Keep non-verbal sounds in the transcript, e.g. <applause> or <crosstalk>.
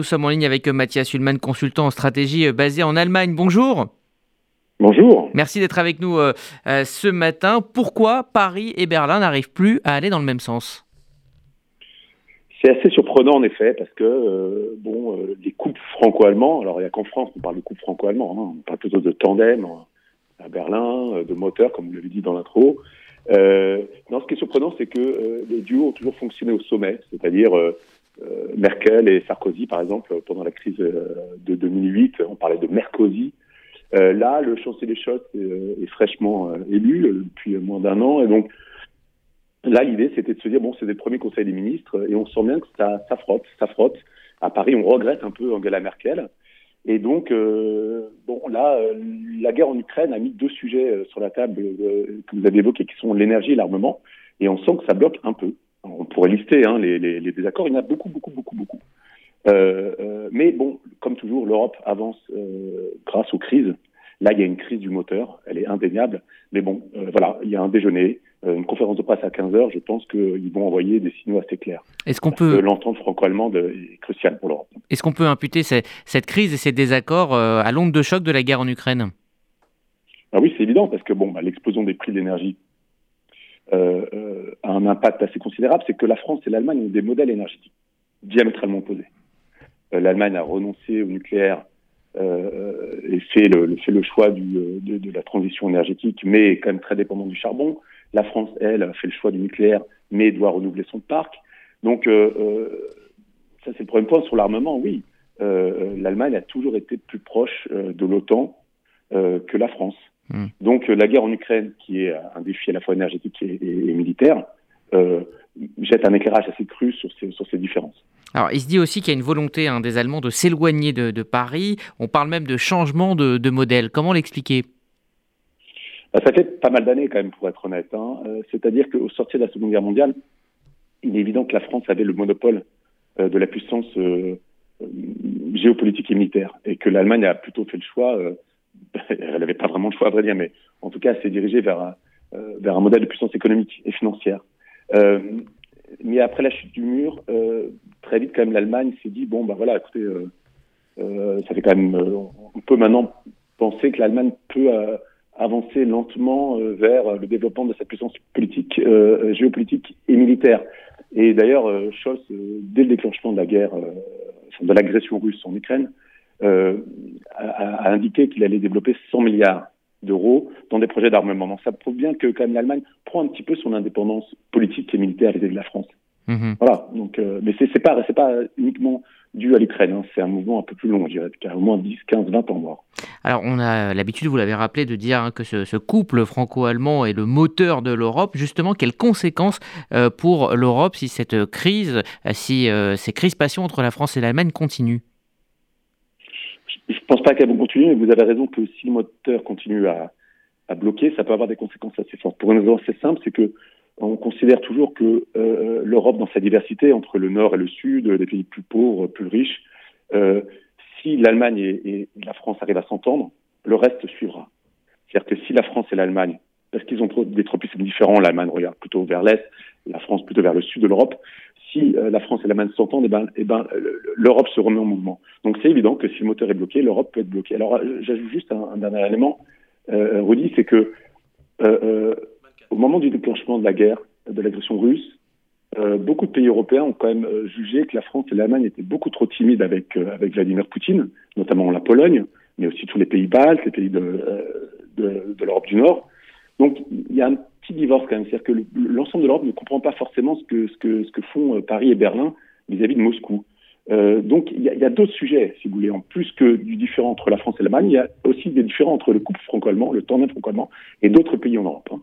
Nous sommes en ligne avec Mathias Hulman, consultant en stratégie euh, basé en Allemagne. Bonjour. Bonjour. Merci d'être avec nous euh, euh, ce matin. Pourquoi Paris et Berlin n'arrivent plus à aller dans le même sens? C'est assez surprenant en effet parce que bon, les couples franco-allemands, alors il n'y a qu'en France qu'on parle de couple franco-allemand, hein. on parle plutôt de tandem à Berlin, de moteur comme vous l'avez dit dans l'intro. non, ce qui est surprenant, c'est que les duos ont toujours fonctionné au sommet, c'est-à-dire euh, Merkel et Sarkozy, par exemple, pendant la crise euh, de 2008, on parlait de Merkozy. Euh, là, le chancelier Scholz est, fraîchement élu depuis moins d'un an, et donc là, l'idée, c'était de se dire bon, c'est des premiers conseils des ministres, et on sent bien que ça, ça frotte, ça frotte. À Paris, on regrette un peu Angela Merkel. Et donc, euh, bon, là, la guerre en Ukraine a mis deux sujets sur la table euh, que vous avez évoqués, qui sont l'énergie et l'armement. Et on sent que ça bloque un peu on pourrait lister hein, les, les, les, désaccords, il y en a beaucoup, beaucoup, beaucoup, beaucoup. Euh, euh, mais bon, comme toujours, l'Europe avance euh, grâce aux crises. Là, il y a une crise du moteur, elle est indéniable. Mais bon, euh, voilà, il y a un déjeuner, une conférence de presse à 15 heures. Je pense qu'ils vont envoyer des signaux assez clairs. Est-ce qu'on peut l'entente franco-allemande est cruciale pour l'Europe. Est-ce qu'on peut imputer cette, cette crise et ces désaccords à l'onde de choc de la guerre en Ukraine? Ah oui, c'est évident parce que bon, bah, l'explosion des prix de l'énergie euh, euh, a un impact assez considérable, c'est que la France et l'Allemagne ont des modèles énergétiques diamétralement opposés. Euh, L'Allemagne a renoncé au nucléaire euh, et fait le, fait le choix du, de, de, la transition énergétique, mais est quand même très dépendant du charbon. La France, elle, a fait le choix du nucléaire, mais doit renouveler son parc. Donc, euh, ça c'est le premier point. Sur l'armement, oui, l'Allemagne a toujours été plus proche de l'OTAN que la France. Hmm. Donc euh, la guerre en Ukraine, qui est un défi à la fois énergétique et, et, et militaire, euh, jette un éclairage assez cru sur ces, sur ces différences. Alors, il se dit aussi qu'il y a une volonté hein, des Allemands de s'éloigner de, de, Paris. On parle même de changement de, de modèle. Comment l'expliquer? Bah, Ça fait pas mal d'années, quand même, pour être honnête. Hein. Euh, C'est-à-dire qu'au sortir de la Seconde Guerre mondiale, il est évident que la France avait le monopole euh, de la puissance géopolitique et militaire, et que l'Allemagne a plutôt fait le choix <laughs> elle n'avait pas vraiment le choix à vrai dire, mais en tout cas, elle s'est dirigée vers euh, vers un modèle de puissance économique et financière. Euh, mais après la chute du mur, euh, très vite quand même l'Allemagne s'est dit bon bah voilà, écoutez, ça fait quand même, on peut maintenant penser que l'Allemagne peut avancer lentement vers le développement de sa puissance politique, géopolitique et militaire. Et d'ailleurs, Scholz, dès le déclenchement de la guerre, de l'agression russe en Ukraine, euh, a, a, indiqué qu'il allait développer 100 milliards d'euros dans des projets d'armement. Donc ça prouve bien que quand même l'Allemagne prend un petit peu son indépendance politique et militaire vis-à-vis de la France. Mmh. Voilà. Donc, euh, mais c'est pas c'est pas uniquement dû à l'Ukraine. Hein. C'est un mouvement un peu plus long, je dirais, qui a au moins 10, 15, 20 ans. Voire. Alors, on a l'habitude, vous l'avez rappelé, de dire hein, que ce, ce, couple franco-allemand est le moteur de l'Europe. Justement, quelles conséquences euh, pour l'Europe si cette crise, si euh, ces crispations entre la France et l'Allemagne continuent? Je ne pense pas qu'elles vont continuer, mais vous avez raison que si le moteur continue à, bloquer, ça peut avoir des conséquences assez fortes. Pour une raison assez simple, c'est que on considère toujours que euh, l'Europe, dans sa diversité entre le Nord et le Sud, les pays plus pauvres, plus riches, euh, si l'Allemagne et, et, la France arrivent à s'entendre, le reste suivra. C'est-à-dire que si la France et l'Allemagne, parce qu'ils ont des tropismes différents, l'Allemagne regarde plutôt vers l'Est, la France plutôt vers le Sud de l'Europe, si euh, la France et l'Allemagne s'entendent, eh ben, eh ben, l'Europe se remet en mouvement. Donc c'est évident que si le moteur est bloqué, l'Europe peut être bloquée. Alors euh, j'ajoute juste un, dernier élément, euh, Rudy, c'est que euh, euh, au moment du déclenchement de la guerre, de l'agression russe, beaucoup de pays européens ont quand même jugé que la France et l'Allemagne étaient beaucoup trop timides avec, Vladimir Poutine, notamment la Pologne, mais aussi tous les pays baltes, les pays de, de, l'Europe du Nord. Donc il y a divorce quand même, c'est-à-dire que l'ensemble de l'Europe ne comprend pas forcément ce que, ce que, font euh, Paris et Berlin vis-à-vis -vis de Moscou. Euh, donc il y a, y a d'autres sujets, si vous voulez, en plus que du différent entre la France et l'Allemagne, il y a aussi des différends entre le couple franco-allemand, le tandem franco-allemand et d'autres pays en Europe. Hein.